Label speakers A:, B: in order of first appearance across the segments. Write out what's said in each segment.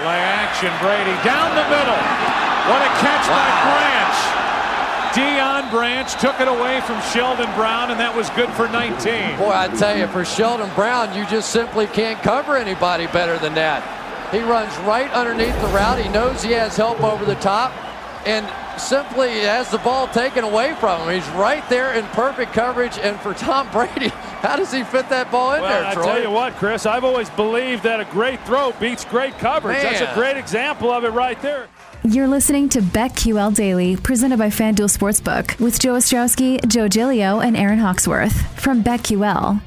A: Play action, Brady down the middle. What a catch wow. by Branch. Deion Branch took it away from Sheldon Brown, and that was good for 19.
B: Boy, I tell you, for Sheldon Brown, you just simply can't cover anybody better than that. He runs right underneath the route. He knows he has help over the top, and simply has the ball taken away from him. He's right there in perfect coverage. And for Tom Brady, how does he fit that ball in
A: well,
B: there, Troy?
A: I tell you what, Chris, I've always believed that a great throw beats great coverage. Man. That's a great example of it right there.
C: You're listening to BetQL Daily, presented by FanDuel Sportsbook, with Joe Ostrowski, Joe Gilio, and Aaron Hawksworth from BetQL.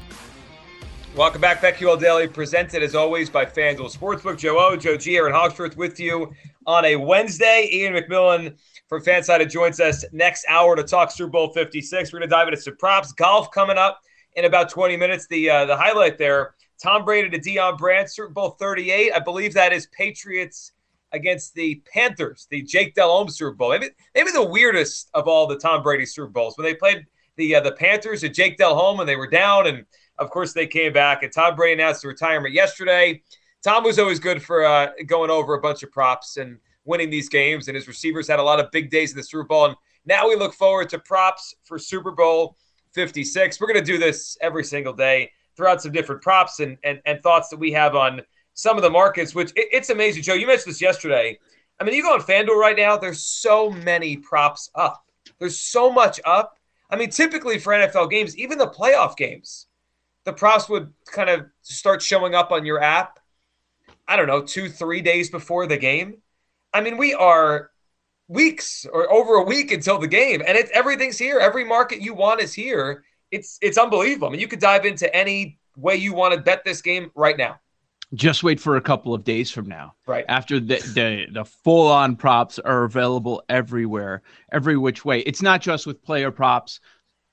D: Welcome back, BetQL Daily, presented as always by FanDuel Sportsbook. Joe O, Joe G, Aaron Hawksworth with you on a Wednesday. Ian McMillan from Fansided joins us next hour to talk Super Bowl 56. We're going to dive into some props. Golf coming up in about 20 minutes. The uh, the highlight there, Tom Brady to Deion Branch, Super Bowl 38. I believe that is Patriots against the Panthers, the Jake Delhomme Super Bowl. Maybe, maybe the weirdest of all the Tom Brady Super Bowls. When they played the uh, the Panthers at Jake Delhomme and they were down, and of course they came back. And Tom Brady announced the retirement yesterday. Tom was always good for uh, going over a bunch of props and – winning these games, and his receivers had a lot of big days in the Super Bowl. And now we look forward to props for Super Bowl 56. We're going to do this every single day, throw out some different props and, and, and thoughts that we have on some of the markets, which it, it's amazing. Joe, you mentioned this yesterday. I mean, you go on FanDuel right now, there's so many props up. There's so much up. I mean, typically for NFL games, even the playoff games, the props would kind of start showing up on your app, I don't know, two, three days before the game. I mean, we are weeks or over a week until the game, and it's everything's here. Every market you want is here. It's it's unbelievable. I mean, you could dive into any way you want to bet this game right now.
E: Just wait for a couple of days from now.
D: Right.
E: After the the, the full on props are available everywhere, every which way. It's not just with player props,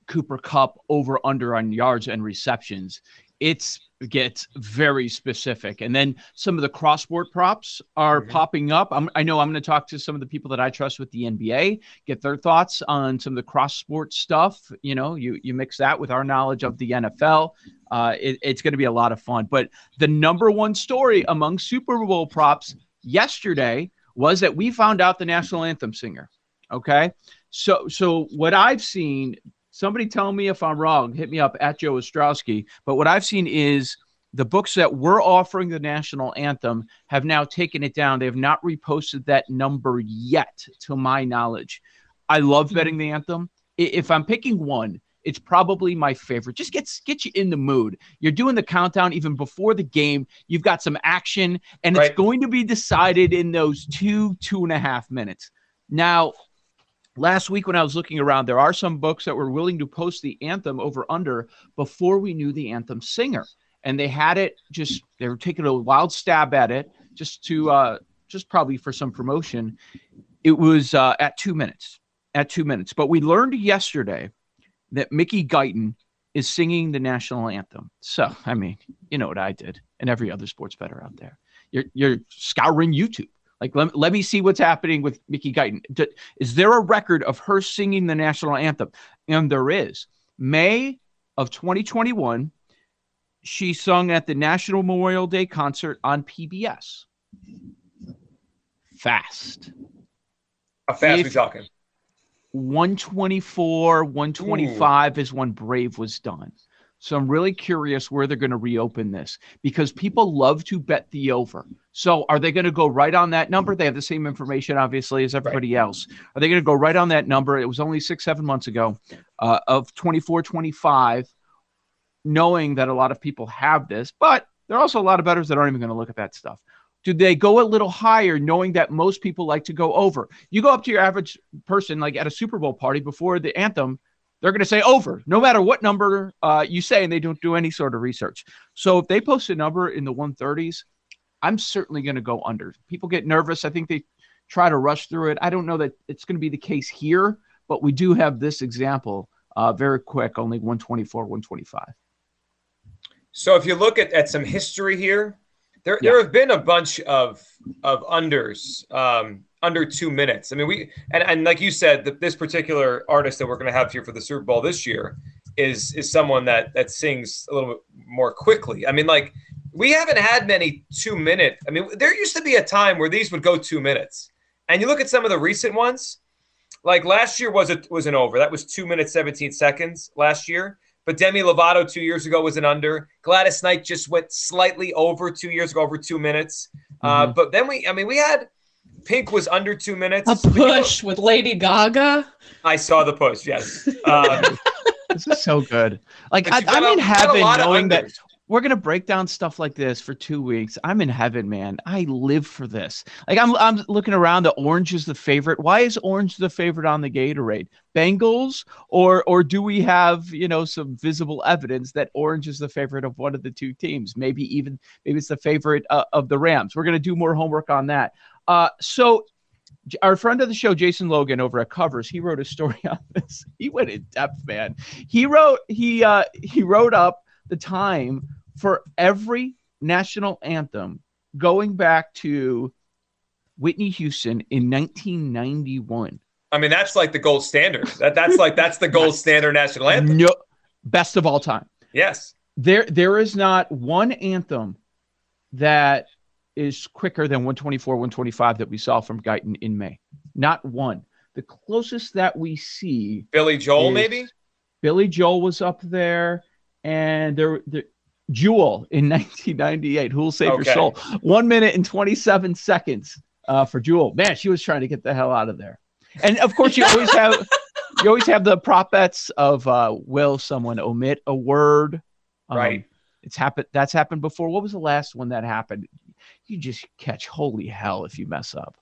E: Cooper Kupp over under on yards and receptions. It's gets very specific. And then some of the cross sport props are mm-hmm. popping up. I'm, i know I'm going to talk to some of the people that I trust with the NBA, get their thoughts on some of the cross sport stuff. You know, you you mix that with our knowledge of the NFL. Uh, it, it's going to be a lot of fun. But the number one story among Super Bowl props yesterday was that we found out the national anthem singer. Okay. So, so what I've seen somebody tell me if I'm wrong. Hit me up at Joe Ostrowski. But what I've seen is the books that were offering the national anthem have now taken it down. They have not reposted that number yet, to my knowledge. I love hmm. betting the anthem. If I'm picking one, it's probably my favorite. Just gets get you in the mood. You're doing the countdown even before the game. You've got some action, and right. it's going to be decided in those two two and a half minutes. Now, last week when I was looking around, there are some books that were willing to post the anthem over under before we knew the anthem singer. And they had it just, they were taking a wild stab at it just to, uh, just probably for some promotion. It was uh, at two minutes, at two minutes. But we learned yesterday that Mickey Guyton is singing the national anthem. So, I mean, you know what I did and every other sports bettor out there. You're, you're scouring YouTube like, let, let me see what's happening with Mickey Guyton. Is there a record of her singing the national anthem? And there is. May of 2021, she sung at the National Memorial Day concert on PBS. Fast.
D: How fast if we talking?
E: 124, 125 Ooh. is when Brave was done. So I'm really curious where they're going to reopen this because people love to bet the over. So are they going to go right on that number? They have the same information, obviously, as everybody right. else. Are they going to go right on that number? It was only six, seven months ago uh, of 24, 25, knowing that a lot of people have this, but there are also a lot of bettors that aren't even going to look at that stuff. Do they go a little higher, knowing that most people like to go over? You go up to your average person, like at a Super Bowl party before the anthem, they're going to say over no matter what number uh, you say, and they don't do any sort of research. So if they post a number in the 130s, I'm certainly going to go under. People get nervous. I think they try to rush through it. I don't know that it's going to be the case here, but we do have this example uh, very quick, only 124, 125.
D: So if you look at, at some history here, there, yeah. there have been a bunch of of unders. Um, under two minutes. I mean, we and, and like you said, the, this particular artist that we're going to have here for the Super Bowl this year is is someone that that sings a little bit more quickly. I mean, like we haven't had many two minute. I mean, there used to be a time where these would go two minutes, and you look at some of the recent ones. Like last year was it was an over. That was two minutes seventeen seconds last year. But Demi Lovato two years ago was an under. Gladys Knight just went slightly over two years ago, over two minutes. Uh,
E: Mhm.
D: but then we, I mean, we had Pink was under two minutes.
F: A push with Lady Gaga.
D: I saw the push. Yes. Um,
E: This is so good. Like I, I'm
D: a-
E: in
D: you've got a
E: heaven knowing that we're gonna break down stuff like this for two weeks. I'm in heaven, man. I live for this. Like I'm, I'm looking around. The orange is the favorite. Why is orange the favorite on the Gatorade? Bengals, or or do we have you know some visible evidence that orange is the favorite of one of the two teams? Maybe even maybe it's the favorite uh, of the Rams. We're gonna do more homework on that. Uh, so our friend of the show, Jason Logan, over at Covers, he wrote a story on this. He went in depth, man. He wrote he uh, he wrote up the time for every national anthem going back to Whitney Houston in 1991.
D: I mean, that's like the gold standard. That that's like that's the gold standard national anthem.
E: No, best of all time.
D: Yes.
E: There there is not one anthem that is quicker than 124, 125 that we saw from Guyton in May. Not one. The closest that we see
D: Billy Joel, maybe.
E: Billy Joel was up there, and there, there Jewel in 1998. Who'll save
D: Okay.
E: your soul? One minute and 27 seconds uh, for Jewel. Man, she was trying to get the hell out of there. And of course, you always have you always have the prop bets of uh, will someone omit a word? Um,
D: Right.
E: It's happened. That's happened before. What was the last one that happened? You just catch holy hell if you mess up.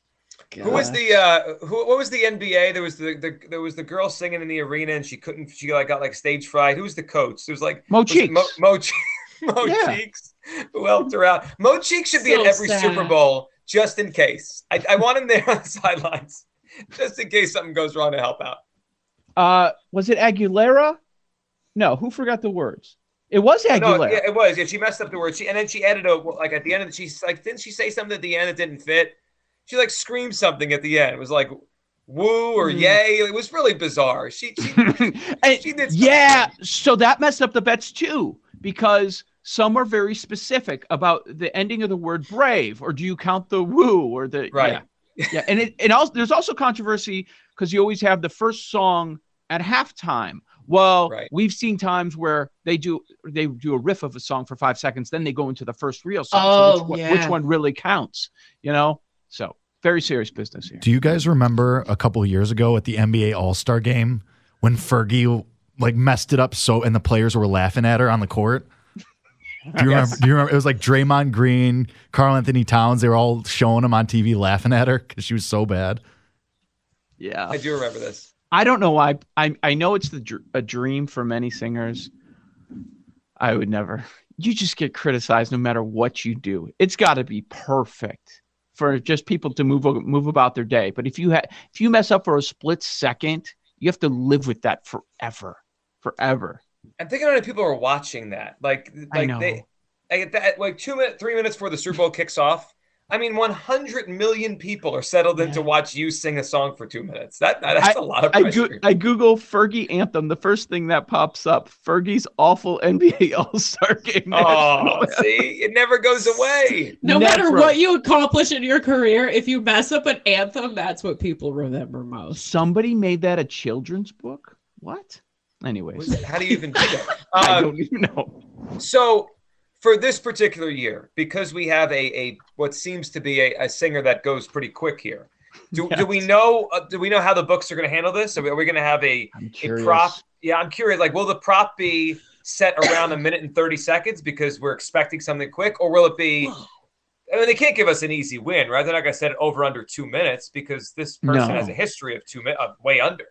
D: Who was the uh who what was the NBA? There was the, the there was the girl singing in the arena and she couldn't she like got like stage fright. Who was the coach? There was like
E: Mo
D: was it
E: Cheeks.
D: Mo, Mo, Che- Mo
E: Yeah.
D: Cheeks who helped her out. Mo Cheeks should be
F: So
D: at every
F: sad.
D: Super Bowl just in case. I, I want him there on the sidelines just in case something goes wrong to help out.
E: Uh, was it Aguilera? No, who forgot the words? It was Aguilera.
D: No, yeah, it was. Yeah, she messed up the word. She and then she added a like at the end of the she's like didn't she say something at the end that didn't fit? She like screamed something at the end. It was like woo or
E: Hmm.
D: yay. It was really bizarre. She, she
E: And-
D: She did
E: yeah, so that messed up the bets too because some are very specific about the ending of the word brave, or do you count the woo or the
D: Right.
E: Yeah, yeah. and it and also there's also controversy because you always have the first song at halftime. Well,
D: Right.
E: we've seen times where they do they do a riff of a song for five seconds, then they go into the first real song.
F: Oh,
E: so which, oh, one,
F: yeah.
E: which one really counts? You know, so very serious business here.
G: Do you guys remember a couple of years ago at the NBA All Star game when Fergie like messed it up so and the players were laughing at her on the court? Do you remember? Do you remember? It was like Draymond Green, Karl-Anthony Towns. They were all showing him on TV, laughing at her because she was so bad.
E: Yeah,
D: I do remember this.
E: I don't know why. I I know it's the a dream for many singers. I would never. You just get criticized no matter what you do. It's got to be perfect for just people to move move about their day. But if you ha- if you mess up for a split second, you have to live with that forever, forever.
D: I'm thinking how many people are watching that. Like,
E: I
D: like
E: know.
D: they, like, that, like two minutes, three minutes before the Super Bowl kicks off. I mean, 100 million people are settled in to watch you sing a song for two minutes. That that's a lot of
E: I,
D: pressure.
E: go- I Google Fergie anthem. The first thing that pops up: Fergie's awful NBA All Star Game.
D: oh, see, it never goes away.
F: No matter what you accomplish in your career, if you mess up an anthem, that's what people remember most.
E: Somebody made that a children's book. What? Anyways,
D: How do you even do that?
E: I
D: Um,
E: don't even know.
D: So for this particular year, because we have a, a what seems to be a, a singer that goes pretty quick here, do, do we know uh, do we know how the books are going to handle this? Are we, we going to have a,
E: I'm
D: a prop? Yeah, I'm curious. Like, will the prop be set around a minute and thirty seconds because we're expecting something quick, or will it be? I mean, they can't give us an easy win, right? They're not going to set it over under two minutes because this person
E: No.
D: has a history of two minutes, of way under.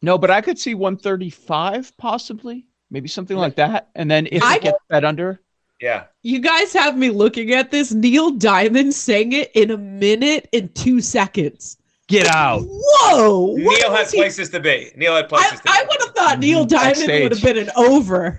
E: No, but I could see 135 possibly, maybe something like that. And then if
F: I-
E: it gets bet under,
D: Yeah,
F: You guys have me looking at this. Neil Diamond sang it in a minute and two seconds.
E: get out.
F: Whoa!
D: Neil had
F: he-
D: places to be. Neil had places
F: I,
D: to be.
F: I would have thought Neil Diamond
E: Backstage.
F: would have been an over.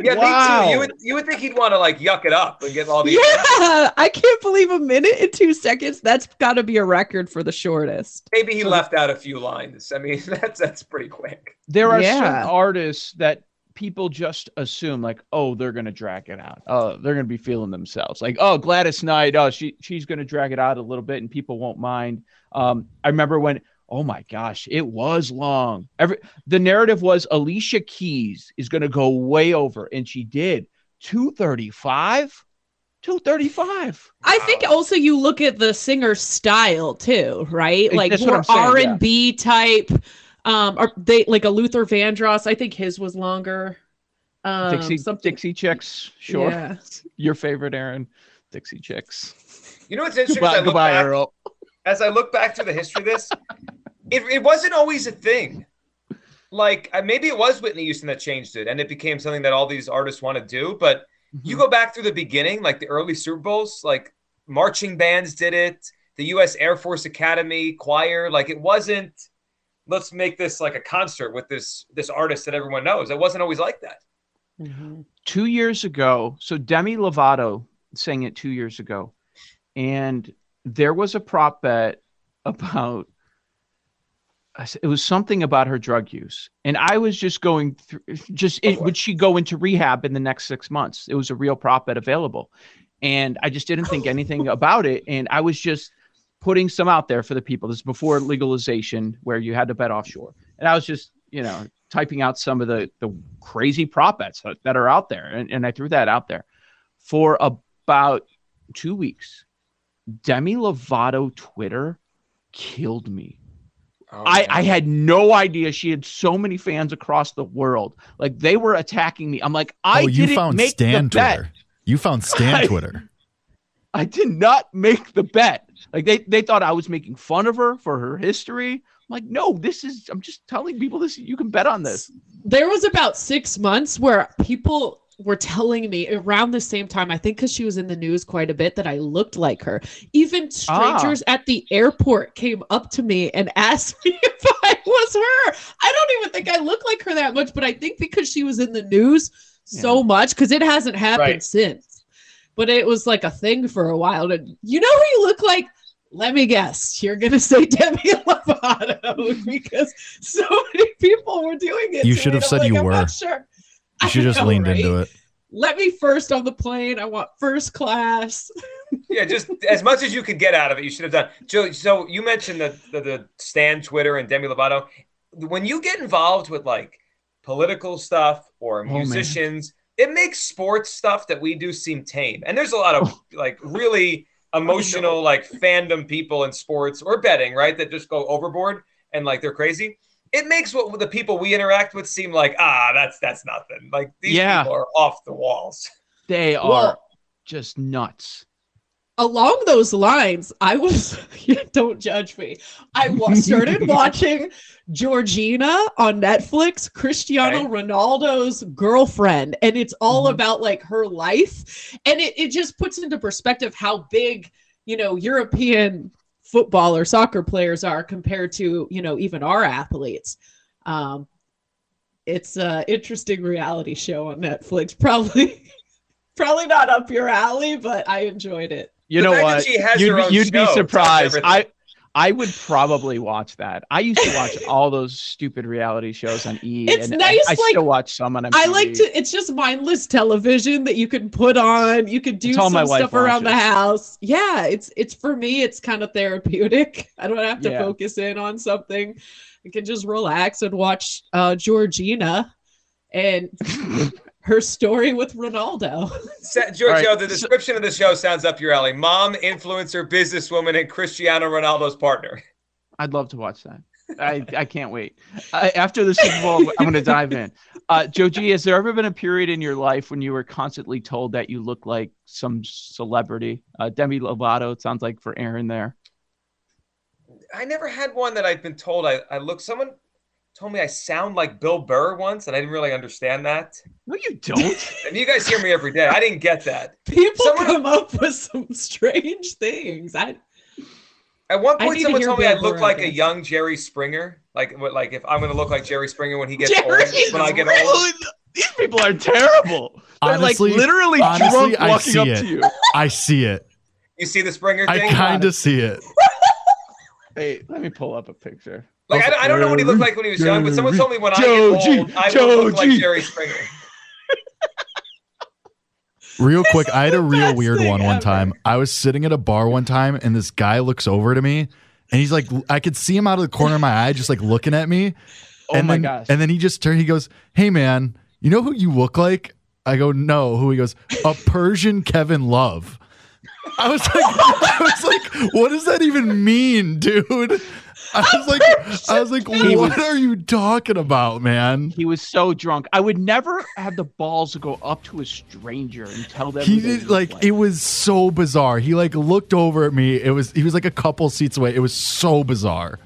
D: Yeah,
E: wow.
D: me too. You would you would think he'd want to like yuck it up and get all these.
F: Yeah, I can't believe a minute and two seconds. That's got to be a record for the shortest.
D: Maybe he left out a few lines. I mean, that's that's pretty quick.
E: there are
F: Yeah.
E: certain artists that people just assume like, oh, they're gonna drag it out. Oh, they're gonna be feeling themselves. Like, oh, Gladys Knight, oh, she she's gonna drag it out a little bit and people won't mind. Um, I remember when, oh my gosh, it was long. Every the narrative was Alicia Keys is gonna go way over, and she did. 235 235
F: I think also you look at the singer's style too, right? Like
E: That's
F: more r&b type. Um, or they like a Luther Vandross. I think his was longer. Um,
E: Dixie
F: something.
E: Dixie Chicks, sure.
F: Yeah.
E: Your favorite, Aaron. Dixie Chicks.
D: You know what's interesting? as I
E: Goodbye,
D: look
E: goodbye
D: back-
E: Earl.
D: as I look back to the history of this, it, it wasn't always a thing. Like maybe it was Whitney Houston that changed it, and it became something that all these artists want to do. But you
E: Mm-hmm.
D: go back through the beginning, like the early Super Bowls, like marching bands did it, the U.S. Air Force Academy choir. Like it wasn't. Let's make this like a concert with this this artist that everyone knows. It wasn't always like that. Mm-hmm.
E: two years ago, so Demi Lovato sang it two years ago, and there was a prop bet about it was something about her drug use, and I was just going through. Just it, oh, would she go into rehab in the next six months? It was a real prop bet available, and I just didn't think anything about it, and I was just putting some out there for the people. This is before legalization, where you had to bet offshore, and I was just you know typing out some of the the crazy prop bets that- that are out there, and, and I threw that out there for about two weeks. Demi Lovato Twitter killed me.
D: Oh,
E: I, I had no idea she had so many fans across the world. Like they were attacking me. I'm like, I
G: oh, you
E: didn't
G: found
E: make
G: Stan
E: the bet.
G: Twitter. You found Stan
E: I-
G: Twitter.
E: I did not make the bet. Like they, they thought I was making fun of her for her history. I'm like, no, this is I'm just telling people this you can bet on this.
F: There was about six months where people were telling me around the same time, I think because she was in the news quite a bit, that I looked like her. Even ah. strangers at the airport came up to me and asked me if I was her. I don't even think I look like her that much, but I think because she was in the news so much, because it hasn't happened
D: Right.
F: since. But it was like a thing for a while. And you know who you look like? Let me guess. You're gonna say Demi Lovato because so many people were doing it.
G: You should have said
F: I'm
G: you
F: I'm
G: were.
F: not sure.
G: You should just
F: know,
G: leaned
F: right?
G: into it.
F: Let me first on the plane. I want first class.
D: yeah, just as much as you could get out of it, you should have done. Joe, so you mentioned the, the the Stan Twitter and Demi Lovato. When you get involved with like political stuff or oh,
E: man.
D: musicians, it makes sports stuff that we do seem tame. And there's a lot of like really emotional like fandom people in sports or betting, right? That just go overboard and like they're crazy. It makes what the people we interact with seem like ah, that's that's nothing. Like these
E: Yeah.
D: people are off the walls.
E: They are
F: Well-
E: just nuts.
F: Along those lines, I was don't judge me. I started watching Georgina on Netflix, Cristiano. Ronaldo's girlfriend, and it's all
E: Mhm.
F: about like her life. And it, it just puts into perspective how big, you know, European football or soccer players are compared to, you know, even our athletes. Um, it's a interesting reality show on Netflix. Probably, probably not up your alley, but I enjoyed it.
E: You
D: The
E: know what?
D: she has
E: You'd,
D: her
E: be-
D: own
E: you'd be
D: show tells
E: surprised. I I would probably watch that. I used to watch all those stupid reality shows on E.
F: It's
E: and
F: nice,
E: I, I
F: like-
E: still watch some on MTV.
F: I like to. It's just mindless television that you can put on. You could do some
E: my wife
F: stuff around the house. Yeah, it's it's for me. It's kind of therapeutic. I don't have to
E: Yeah.
F: focus in on something. I can just relax and watch uh, Georgina and her story with Ronaldo.
D: Sa- Giorgio,
E: All right,
D: the
E: so-
D: description of the show sounds up your alley. Mom, influencer, businesswoman, and Cristiano Ronaldo's partner.
E: I'd love to watch that. I, I can't wait. I, after the Super Bowl, I'm going to dive in. Uh, Joe G, has there ever been a period in your life when you were constantly told that you look like some celebrity? Uh, Demi Lovato, it sounds like for Aaron there.
D: I never had one that I've been told I, I look. Someone told me I sound like Bill Burr once, and I didn't really understand that.
E: No, you don't.
D: And you guys hear me every day. I didn't get that.
F: People
D: Someone-
F: come up with some strange things. I
D: At one point,
F: need to
D: someone told me I
F: Bill
D: look like a young Jerry Springer. Like, what, like if I'm going to look like Jerry Springer when he gets
F: Jerry
D: old. When I get
E: Really?
D: old.
E: These people are terrible. They're
G: Honestly-
E: like literally
G: honestly,
E: drunk
G: I
E: walking
G: see
E: up
G: it.
E: to you.
G: I see it.
D: You see the Springer thing?
G: I kind of see it.
E: Hey, let me pull up a picture.
D: Like I, I, don't know what he looked like when he was young, but someone told me when Joe I get old, G, I Joe will look G. like Jerry Springer.
G: Real quick, I had a real weird one one time. I was sitting at a bar one time, and this guy looks over to me, and he's like, I could see him out of the corner of my eye, just like looking at me.
E: Oh
G: and
E: my
G: then,
E: gosh!
G: And then he just turned. He goes, "Hey man, you know who you look like?" I go, "No." Who? He goes, "A Persian Kevin Love." I was like, I was like, what does that even mean, dude? I was like, I was like, what was, are you talking about, man?
E: He was so drunk. I would never have the balls to go up to a stranger and tell them.
G: He did like, like, it was so bizarre. He like looked over at me. It was he was like a couple seats away. It was so bizarre.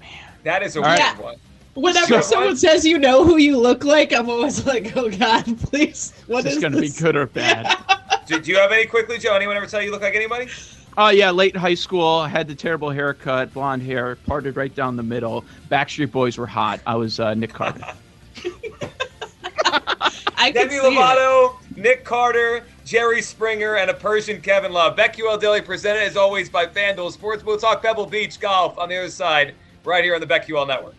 D: Man, that is a weird yeah. one.
F: Whenever so someone says you know who you look like, I'm always like, oh god, please. What
E: is,
F: is
E: going to be good or bad?
D: do, do you have any quickly, Joe? Anyone ever tell you look like anybody?
E: Oh yeah, late high school, I had the terrible haircut, blonde hair, parted right down the middle. Backstreet Boys were hot. I was uh, Nick Carter.
F: I
D: Demi Lovato, it. Nick Carter, Jerry Springer, and a Persian Kevin Love. BetQL Daily presented as always by FanDuel Sports. We'll talk Pebble Beach golf on the other side, right here on the BetQL Network.